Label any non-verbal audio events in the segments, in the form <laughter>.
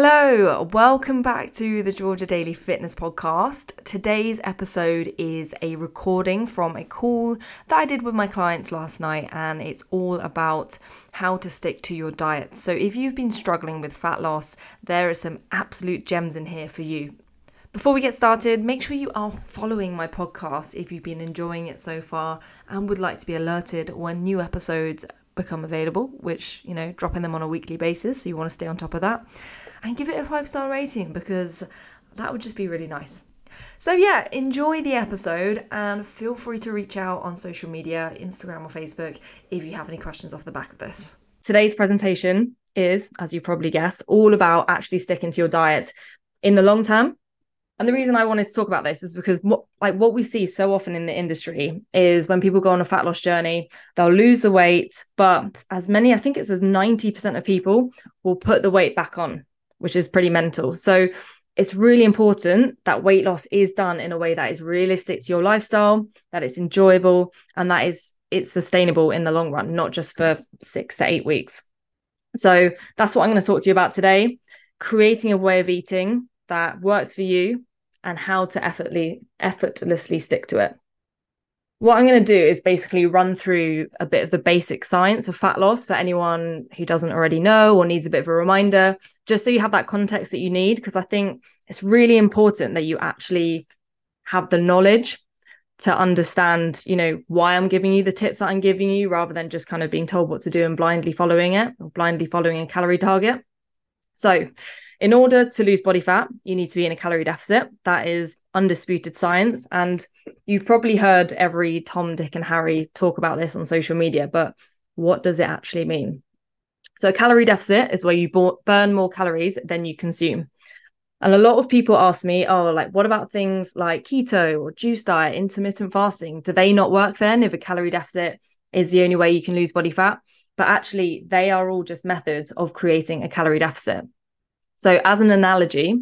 Hello, welcome back to the Georgia Daily Fitness Podcast. Today's episode is a recording from a call that I did with my clients last night, and it's all about how to stick to your diet. So, if you've been struggling with fat loss, there are some absolute gems in here for you. Before we get started, make sure you are following my podcast if you've been enjoying it so far and would like to be alerted when new episodes become available, which, you know, dropping them on a weekly basis. So you want to stay on top of that. And give it a five star rating because that would just be really nice. So, yeah, enjoy the episode and feel free to reach out on social media, Instagram or Facebook, if you have any questions off the back of this. Today's presentation is, as you probably guessed, all about actually sticking to your diet in the long term and the reason I wanted to talk about this is because what like what we see so often in the industry is when people go on a fat loss journey, they'll lose the weight, but as many, I think it's as 90% of people will put the weight back on, which is pretty mental. So it's really important that weight loss is done in a way that is realistic to your lifestyle, that it's enjoyable, and that is it's sustainable in the long run, not just for six to eight weeks. So that's what I'm going to talk to you about today. Creating a way of eating that works for you and how to effortlessly effortlessly stick to it. What I'm going to do is basically run through a bit of the basic science of fat loss for anyone who doesn't already know or needs a bit of a reminder, just so you have that context that you need. Because I think it's really important that you actually have the knowledge to understand, you know, why I'm giving you the tips that I'm giving you rather than just kind of being told what to do and blindly following it or blindly following a calorie target. So, in order to lose body fat, you need to be in a calorie deficit. That is undisputed science. And you've probably heard every Tom, Dick, and Harry talk about this on social media, but what does it actually mean? So, a calorie deficit is where you burn more calories than you consume. And a lot of people ask me, oh, like, what about things like keto or juice diet, intermittent fasting? Do they not work then if a calorie deficit is the only way you can lose body fat? But actually, they are all just methods of creating a calorie deficit. So, as an analogy,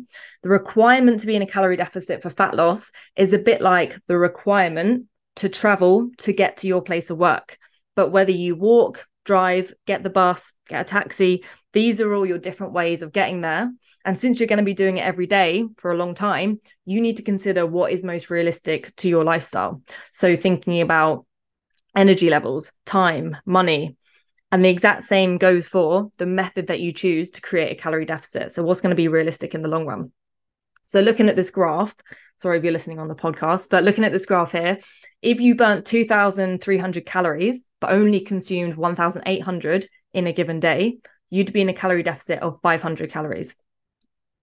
the requirement to be in a calorie deficit for fat loss is a bit like the requirement to travel to get to your place of work. But whether you walk, drive, get the bus, get a taxi, these are all your different ways of getting there. And since you're going to be doing it every day for a long time, you need to consider what is most realistic to your lifestyle. So, thinking about energy levels, time, money, and the exact same goes for the method that you choose to create a calorie deficit. So, what's going to be realistic in the long run? So, looking at this graph, sorry if you're listening on the podcast, but looking at this graph here, if you burnt 2,300 calories, but only consumed 1,800 in a given day, you'd be in a calorie deficit of 500 calories.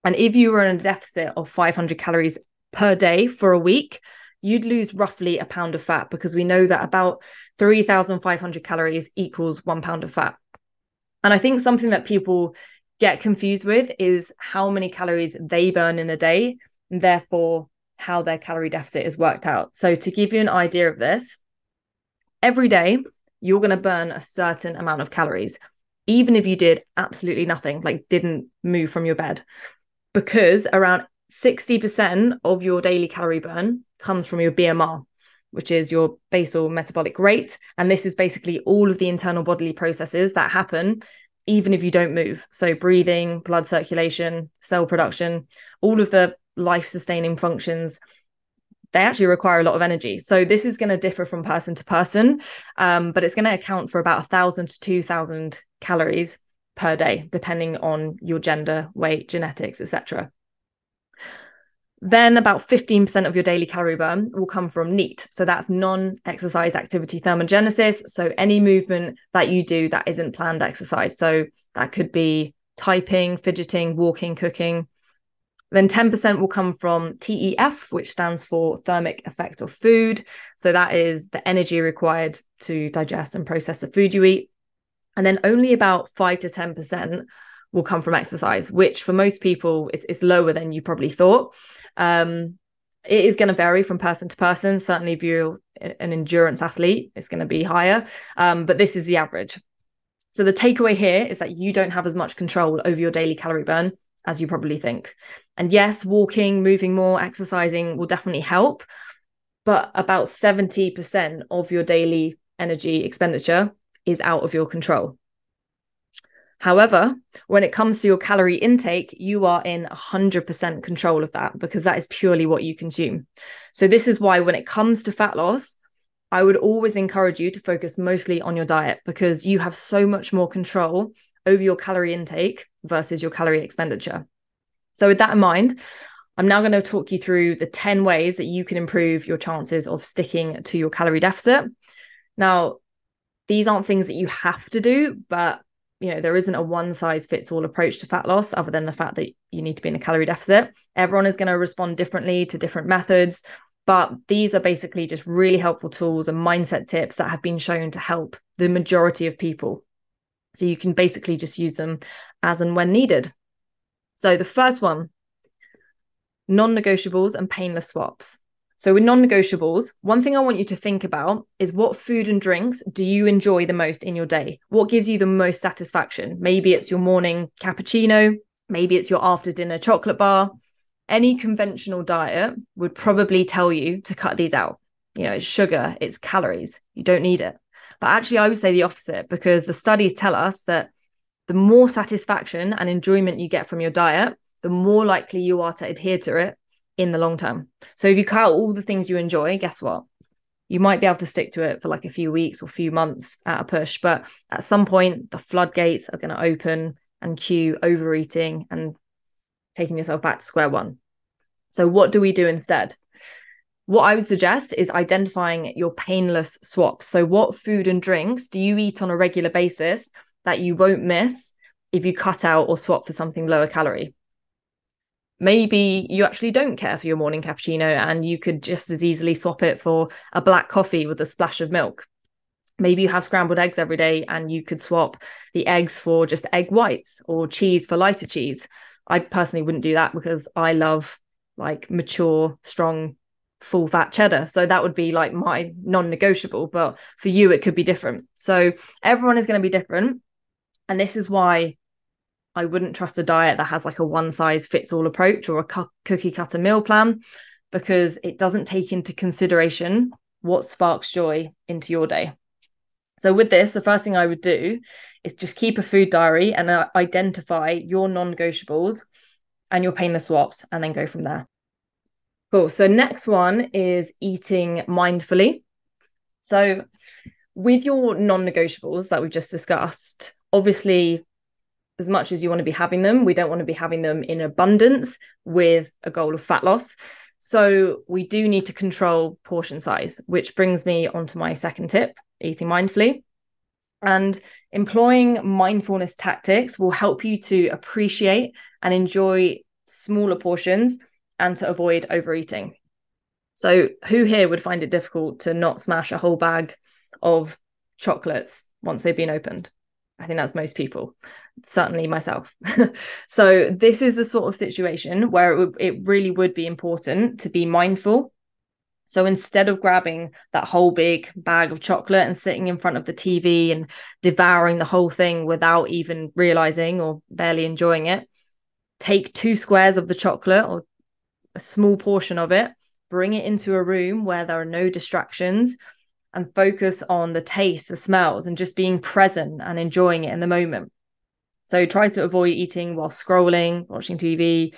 And if you were in a deficit of 500 calories per day for a week, you'd lose roughly a pound of fat because we know that about 3,500 calories equals one pound of fat. And I think something that people get confused with is how many calories they burn in a day, and therefore how their calorie deficit is worked out. So, to give you an idea of this, every day you're going to burn a certain amount of calories, even if you did absolutely nothing, like didn't move from your bed, because around 60% of your daily calorie burn comes from your BMR, which is your basal metabolic rate. And this is basically all of the internal bodily processes that happen even if you don't move. So, breathing, blood circulation, cell production, all of the life sustaining functions. They actually require a lot of energy. So, this is going to differ from person to person, um, but it's going to account for about 1,000 to 2,000 calories per day, depending on your gender, weight, genetics, etc. Then about 15% of your daily calorie burn will come from NEAT. So that's non exercise activity thermogenesis. So any movement that you do that isn't planned exercise. So that could be typing, fidgeting, walking, cooking. Then 10% will come from TEF, which stands for thermic effect of food. So that is the energy required to digest and process the food you eat. And then only about 5 to 10% will come from exercise, which for most people is, is lower than you probably thought. Um, it is going to vary from person to person. Certainly, if you're an endurance athlete, it's going to be higher. Um, but this is the average. So the takeaway here is that you don't have as much control over your daily calorie burn as you probably think. And yes, walking, moving more, exercising will definitely help. But about 70% of your daily energy expenditure is out of your control. However, when it comes to your calorie intake, you are in 100% control of that because that is purely what you consume. So, this is why when it comes to fat loss, I would always encourage you to focus mostly on your diet because you have so much more control over your calorie intake versus your calorie expenditure. So, with that in mind, I'm now going to talk you through the 10 ways that you can improve your chances of sticking to your calorie deficit. Now, these aren't things that you have to do, but you know there isn't a one size fits all approach to fat loss other than the fact that you need to be in a calorie deficit. Everyone is going to respond differently to different methods but these are basically just really helpful tools and mindset tips that have been shown to help the majority of people. So you can basically just use them as and when needed. So the first one non-negotiables and painless swaps so, with non negotiables, one thing I want you to think about is what food and drinks do you enjoy the most in your day? What gives you the most satisfaction? Maybe it's your morning cappuccino, maybe it's your after dinner chocolate bar. Any conventional diet would probably tell you to cut these out. You know, it's sugar, it's calories, you don't need it. But actually, I would say the opposite because the studies tell us that the more satisfaction and enjoyment you get from your diet, the more likely you are to adhere to it in the long term. So if you cut all the things you enjoy, guess what? You might be able to stick to it for like a few weeks or a few months at a push, but at some point the floodgates are going to open and cue overeating and taking yourself back to square one. So what do we do instead? What I would suggest is identifying your painless swaps. So what food and drinks do you eat on a regular basis that you won't miss if you cut out or swap for something lower calorie? Maybe you actually don't care for your morning cappuccino and you could just as easily swap it for a black coffee with a splash of milk. Maybe you have scrambled eggs every day and you could swap the eggs for just egg whites or cheese for lighter cheese. I personally wouldn't do that because I love like mature, strong, full fat cheddar. So that would be like my non negotiable. But for you, it could be different. So everyone is going to be different. And this is why I wouldn't trust a diet that has like a one size fits all approach or a cu- cookie cutter meal plan because it doesn't take into consideration what sparks joy into your day. So, with this, the first thing I would do is just keep a food diary and uh, identify your non negotiables and your painless swaps, and then go from there. Cool. So, next one is eating mindfully. So, with your non negotiables that we've just discussed, obviously as much as you want to be having them, we don't want to be having them in abundance with a goal of fat loss. So we do need to control portion size, which brings me onto my second tip eating mindfully. And employing mindfulness tactics will help you to appreciate and enjoy smaller portions and to avoid overeating. So, who here would find it difficult to not smash a whole bag of chocolates once they've been opened? I think that's most people, certainly myself. <laughs> so this is the sort of situation where it, it really would be important to be mindful. So instead of grabbing that whole big bag of chocolate and sitting in front of the TV and devouring the whole thing without even realizing or barely enjoying it, take two squares of the chocolate or a small portion of it, bring it into a room where there are no distractions and focus on the taste, the smells, and just being present and enjoying it in the moment. So try to avoid eating while scrolling, watching TV,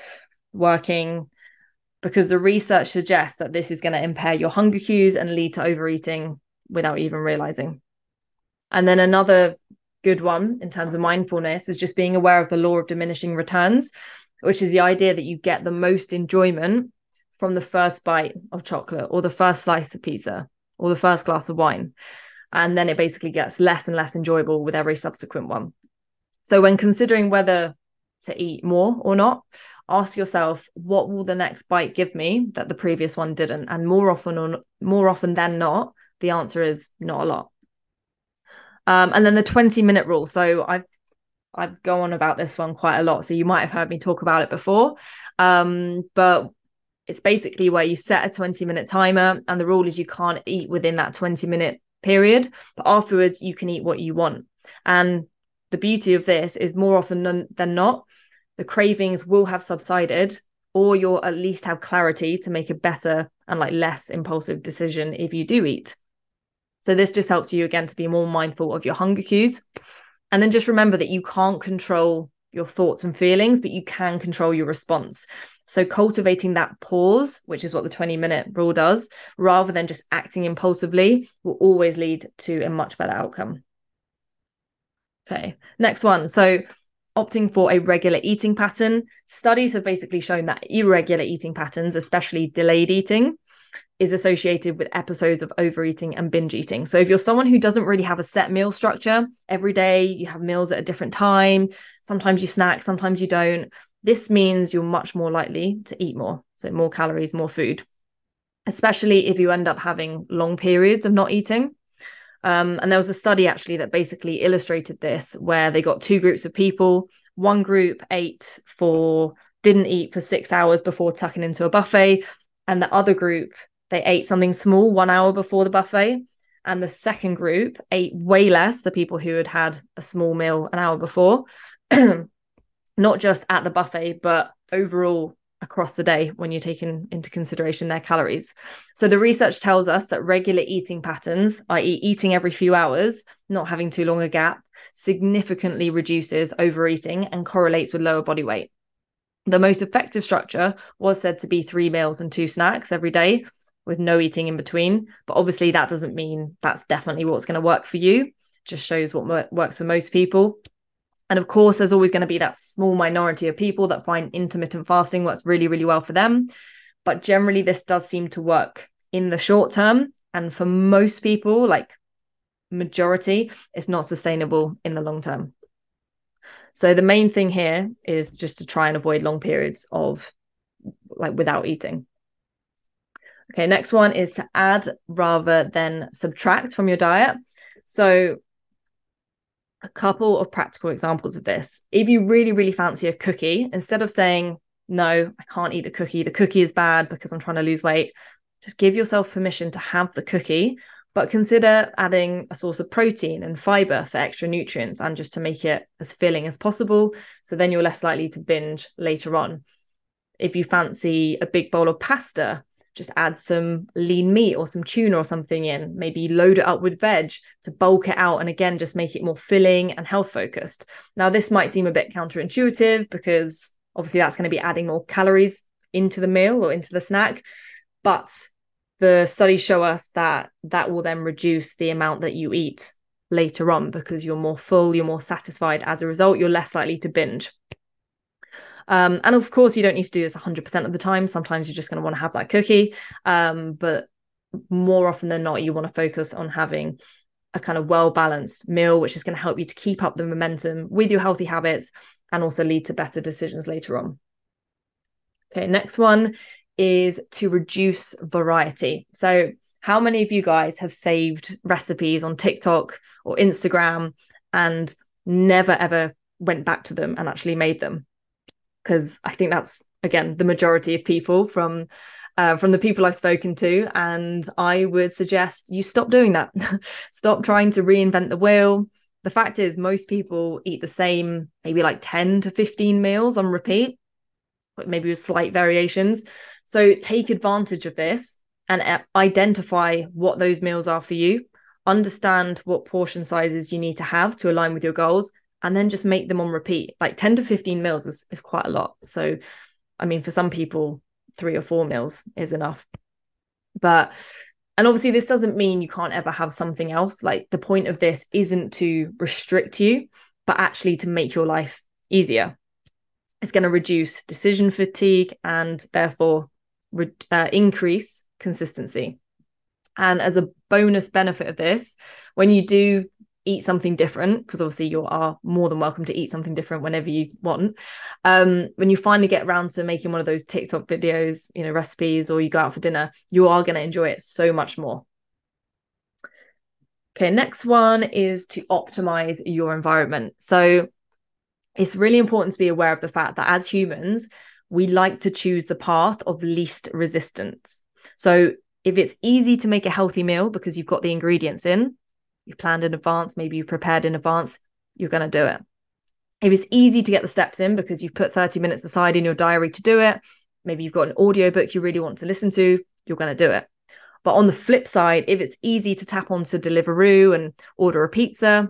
working, because the research suggests that this is going to impair your hunger cues and lead to overeating without even realizing. And then another good one in terms of mindfulness is just being aware of the law of diminishing returns, which is the idea that you get the most enjoyment from the first bite of chocolate or the first slice of pizza or the first glass of wine. And then it basically gets less and less enjoyable with every subsequent one. So, when considering whether to eat more or not, ask yourself, what will the next bite give me that the previous one didn't? And more often or more often than not, the answer is not a lot. Um, and then the 20 minute rule. So I've I've gone on about this one quite a lot. So you might have heard me talk about it before. Um, but it's basically where you set a 20 minute timer and the rule is you can't eat within that 20 minute period but afterwards you can eat what you want. And the beauty of this is more often than not the cravings will have subsided or you'll at least have clarity to make a better and like less impulsive decision if you do eat. So this just helps you again to be more mindful of your hunger cues. And then just remember that you can't control your thoughts and feelings, but you can control your response. So, cultivating that pause, which is what the 20 minute rule does, rather than just acting impulsively, will always lead to a much better outcome. Okay, next one. So, opting for a regular eating pattern. Studies have basically shown that irregular eating patterns, especially delayed eating, is associated with episodes of overeating and binge eating. So if you're someone who doesn't really have a set meal structure every day, you have meals at a different time, sometimes you snack, sometimes you don't, this means you're much more likely to eat more. So more calories, more food, especially if you end up having long periods of not eating. Um, and there was a study actually that basically illustrated this, where they got two groups of people. One group ate for, didn't eat for six hours before tucking into a buffet. And the other group, they ate something small one hour before the buffet. And the second group ate way less, the people who had had a small meal an hour before, <clears throat> not just at the buffet, but overall across the day when you're taking into consideration their calories. So the research tells us that regular eating patterns, i.e., eating every few hours, not having too long a gap, significantly reduces overeating and correlates with lower body weight. The most effective structure was said to be three meals and two snacks every day with no eating in between. But obviously, that doesn't mean that's definitely what's going to work for you. Just shows what works for most people. And of course, there's always going to be that small minority of people that find intermittent fasting works really, really well for them. But generally, this does seem to work in the short term. And for most people, like majority, it's not sustainable in the long term. So the main thing here is just to try and avoid long periods of like without eating. Okay, next one is to add rather than subtract from your diet. So a couple of practical examples of this. If you really, really fancy a cookie, instead of saying, no, I can't eat the cookie, the cookie is bad because I'm trying to lose weight, just give yourself permission to have the cookie, but consider adding a source of protein and fiber for extra nutrients and just to make it as filling as possible. So then you're less likely to binge later on. If you fancy a big bowl of pasta, just add some lean meat or some tuna or something in, maybe load it up with veg to bulk it out and again just make it more filling and health focused. Now, this might seem a bit counterintuitive because obviously that's going to be adding more calories into the meal or into the snack, but the studies show us that that will then reduce the amount that you eat later on because you're more full, you're more satisfied. As a result, you're less likely to binge. Um, and of course, you don't need to do this 100% of the time. Sometimes you're just going to want to have that cookie. Um, but more often than not, you want to focus on having a kind of well balanced meal, which is going to help you to keep up the momentum with your healthy habits and also lead to better decisions later on. Okay, next one is to reduce variety. So, how many of you guys have saved recipes on TikTok or Instagram and never ever went back to them and actually made them? Because I think that's again the majority of people from uh, from the people I've spoken to, and I would suggest you stop doing that. <laughs> stop trying to reinvent the wheel. The fact is, most people eat the same, maybe like 10 to 15 meals on repeat, maybe with slight variations. So take advantage of this and uh, identify what those meals are for you. Understand what portion sizes you need to have to align with your goals and then just make them on repeat. Like 10 to 15 meals is, is quite a lot. So, I mean, for some people, three or four meals is enough. But, and obviously, this doesn't mean you can't ever have something else. Like, the point of this isn't to restrict you, but actually to make your life easier. It's going to reduce decision fatigue and therefore re- uh, increase consistency. And as a bonus benefit of this, when you do eat something different because obviously you are more than welcome to eat something different whenever you want. Um when you finally get around to making one of those tiktok videos you know recipes or you go out for dinner you are going to enjoy it so much more. Okay next one is to optimize your environment. So it's really important to be aware of the fact that as humans we like to choose the path of least resistance. So if it's easy to make a healthy meal because you've got the ingredients in you've planned in advance, maybe you prepared in advance, you're going to do it. If it's easy to get the steps in because you've put 30 minutes aside in your diary to do it, maybe you've got an audiobook you really want to listen to, you're going to do it. But on the flip side, if it's easy to tap onto Deliveroo and order a pizza,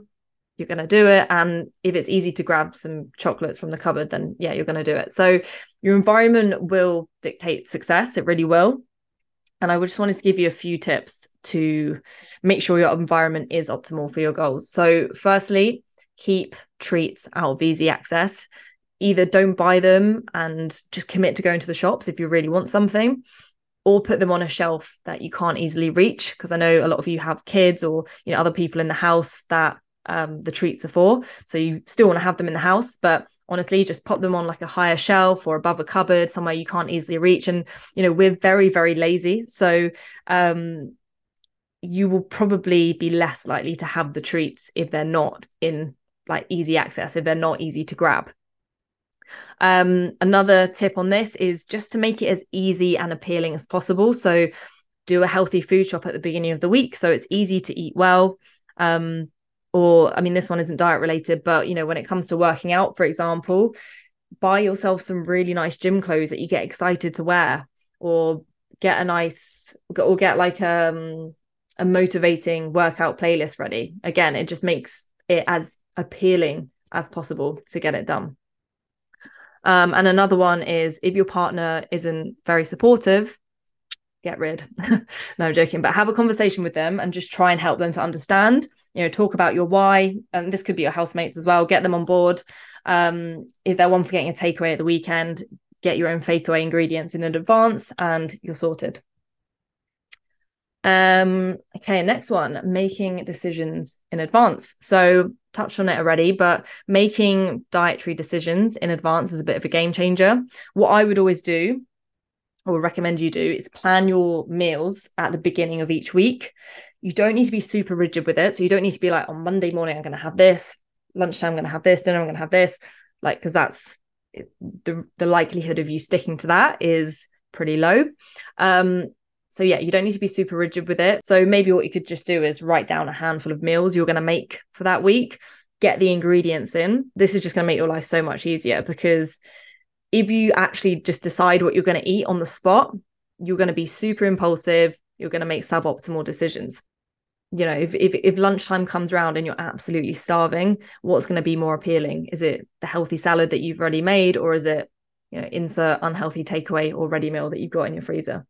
you're going to do it. And if it's easy to grab some chocolates from the cupboard, then yeah, you're going to do it. So your environment will dictate success. It really will. And I just wanted to give you a few tips to make sure your environment is optimal for your goals. So, firstly, keep treats out of easy access. Either don't buy them and just commit to going to the shops if you really want something, or put them on a shelf that you can't easily reach. Because I know a lot of you have kids or you know other people in the house that um, the treats are for. So you still want to have them in the house, but honestly, just pop them on like a higher shelf or above a cupboard somewhere you can't easily reach. And you know, we're very, very lazy. So um you will probably be less likely to have the treats if they're not in like easy access, if they're not easy to grab. Um, another tip on this is just to make it as easy and appealing as possible. So do a healthy food shop at the beginning of the week so it's easy to eat well. Um, or I mean, this one isn't diet related, but you know, when it comes to working out, for example, buy yourself some really nice gym clothes that you get excited to wear, or get a nice, or get like um, a motivating workout playlist ready. Again, it just makes it as appealing as possible to get it done. Um, and another one is if your partner isn't very supportive, get rid. <laughs> no, I'm joking, but have a conversation with them and just try and help them to understand. You know, talk about your why, and this could be your housemates as well. Get them on board. Um, if they're one for getting a takeaway at the weekend, get your own fakeaway ingredients in advance, and you're sorted. Um, okay, next one, making decisions in advance. So touched on it already, but making dietary decisions in advance is a bit of a game changer. What I would always do or recommend you do is plan your meals at the beginning of each week. You don't need to be super rigid with it. So you don't need to be like on Monday morning, I'm going to have this, lunchtime, I'm going to have this, dinner, I'm going to have this. Like, because that's the, the likelihood of you sticking to that is pretty low. Um, so yeah, you don't need to be super rigid with it. So maybe what you could just do is write down a handful of meals you're going to make for that week, get the ingredients in. This is just going to make your life so much easier because if you actually just decide what you're going to eat on the spot, you're going to be super impulsive. You're going to make suboptimal decisions. You know, if, if if lunchtime comes around and you're absolutely starving, what's going to be more appealing? Is it the healthy salad that you've already made, or is it you know insert unhealthy takeaway or ready meal that you've got in your freezer?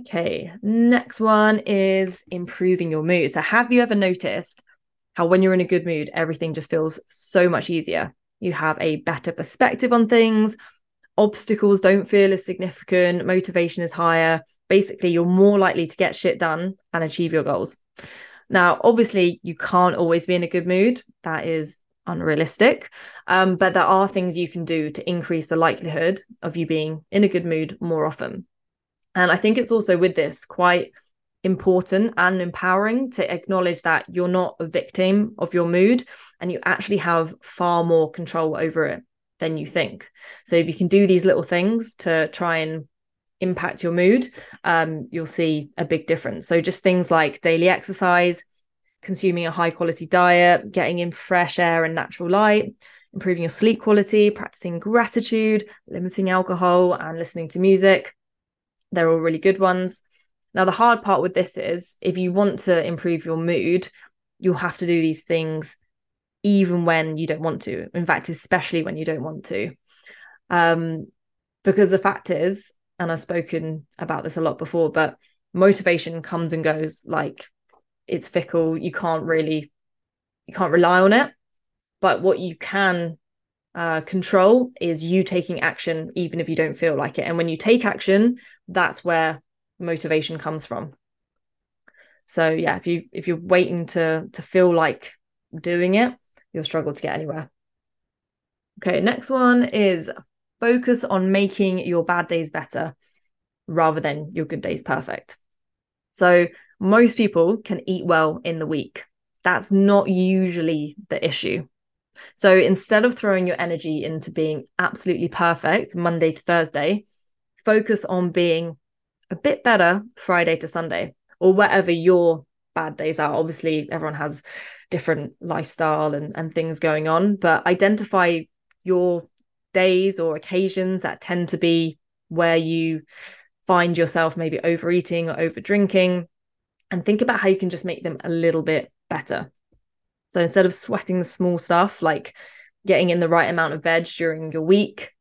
Okay, next one is improving your mood. So, have you ever noticed how when you're in a good mood, everything just feels so much easier? You have a better perspective on things obstacles don't feel as significant, motivation is higher. Basically, you're more likely to get shit done and achieve your goals. Now, obviously, you can't always be in a good mood. That is unrealistic. Um, but there are things you can do to increase the likelihood of you being in a good mood more often. And I think it's also with this quite important and empowering to acknowledge that you're not a victim of your mood and you actually have far more control over it than you think. So if you can do these little things to try and impact your mood, um, you'll see a big difference. So just things like daily exercise, consuming a high quality diet, getting in fresh air and natural light, improving your sleep quality, practicing gratitude, limiting alcohol, and listening to music. They're all really good ones. Now, the hard part with this is if you want to improve your mood, you'll have to do these things even when you don't want to. In fact, especially when you don't want to. Um, because the fact is, and I've spoken about this a lot before, but motivation comes and goes like it's fickle. You can't really, you can't rely on it. But what you can uh, control is you taking action, even if you don't feel like it. And when you take action, that's where motivation comes from. So yeah, if you if you're waiting to to feel like doing it, you'll struggle to get anywhere. Okay, next one is focus on making your bad days better rather than your good days perfect. So, most people can eat well in the week. That's not usually the issue. So, instead of throwing your energy into being absolutely perfect Monday to Thursday, focus on being a bit better Friday to Sunday or whatever your bad days are. Obviously, everyone has different lifestyle and, and things going on, but identify your days or occasions that tend to be where you find yourself maybe overeating or over drinking and think about how you can just make them a little bit better. So instead of sweating the small stuff like getting in the right amount of veg during your week,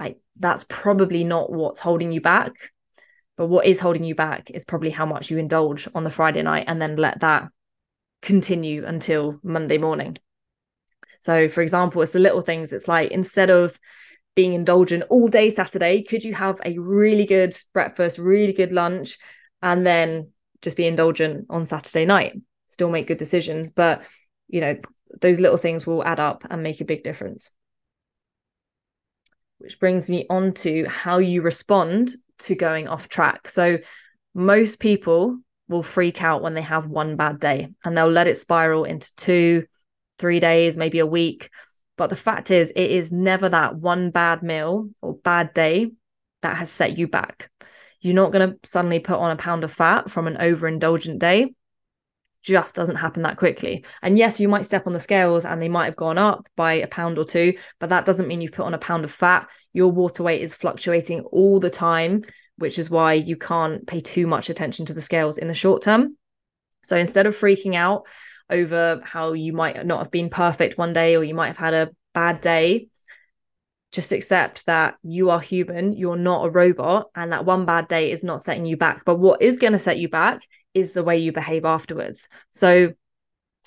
like that's probably not what's holding you back. But what is holding you back is probably how much you indulge on the Friday night and then let that continue until Monday morning. So, for example, it's the little things. It's like instead of being indulgent all day Saturday, could you have a really good breakfast, really good lunch, and then just be indulgent on Saturday night? Still make good decisions, but you know, those little things will add up and make a big difference. Which brings me on to how you respond to going off track. So, most people will freak out when they have one bad day and they'll let it spiral into two, three days, maybe a week. But the fact is, it is never that one bad meal or bad day that has set you back. You're not going to suddenly put on a pound of fat from an overindulgent day just doesn't happen that quickly. And yes, you might step on the scales and they might have gone up by a pound or two, but that doesn't mean you've put on a pound of fat. Your water weight is fluctuating all the time, which is why you can't pay too much attention to the scales in the short term. So instead of freaking out over how you might not have been perfect one day or you might have had a bad day, just accept that you are human, you're not a robot, and that one bad day is not setting you back. But what is going to set you back is the way you behave afterwards. So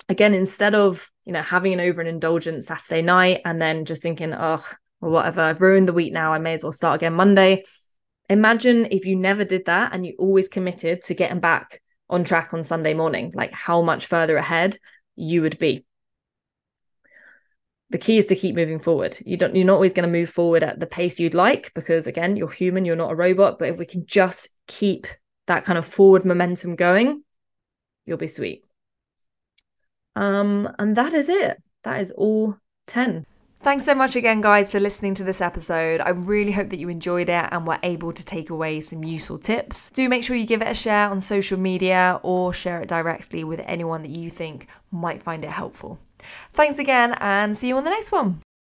again, instead of you know having an over and indulgent Saturday night and then just thinking, oh, well, whatever, I've ruined the week now, I may as well start again Monday. Imagine if you never did that and you always committed to getting back on track on Sunday morning, like how much further ahead you would be. The key is to keep moving forward. You don't you're not always going to move forward at the pace you'd like because again, you're human, you're not a robot, but if we can just keep that kind of forward momentum going, you'll be sweet. Um, and that is it. That is all 10. Thanks so much again, guys, for listening to this episode. I really hope that you enjoyed it and were able to take away some useful tips. Do make sure you give it a share on social media or share it directly with anyone that you think might find it helpful. Thanks again, and see you on the next one.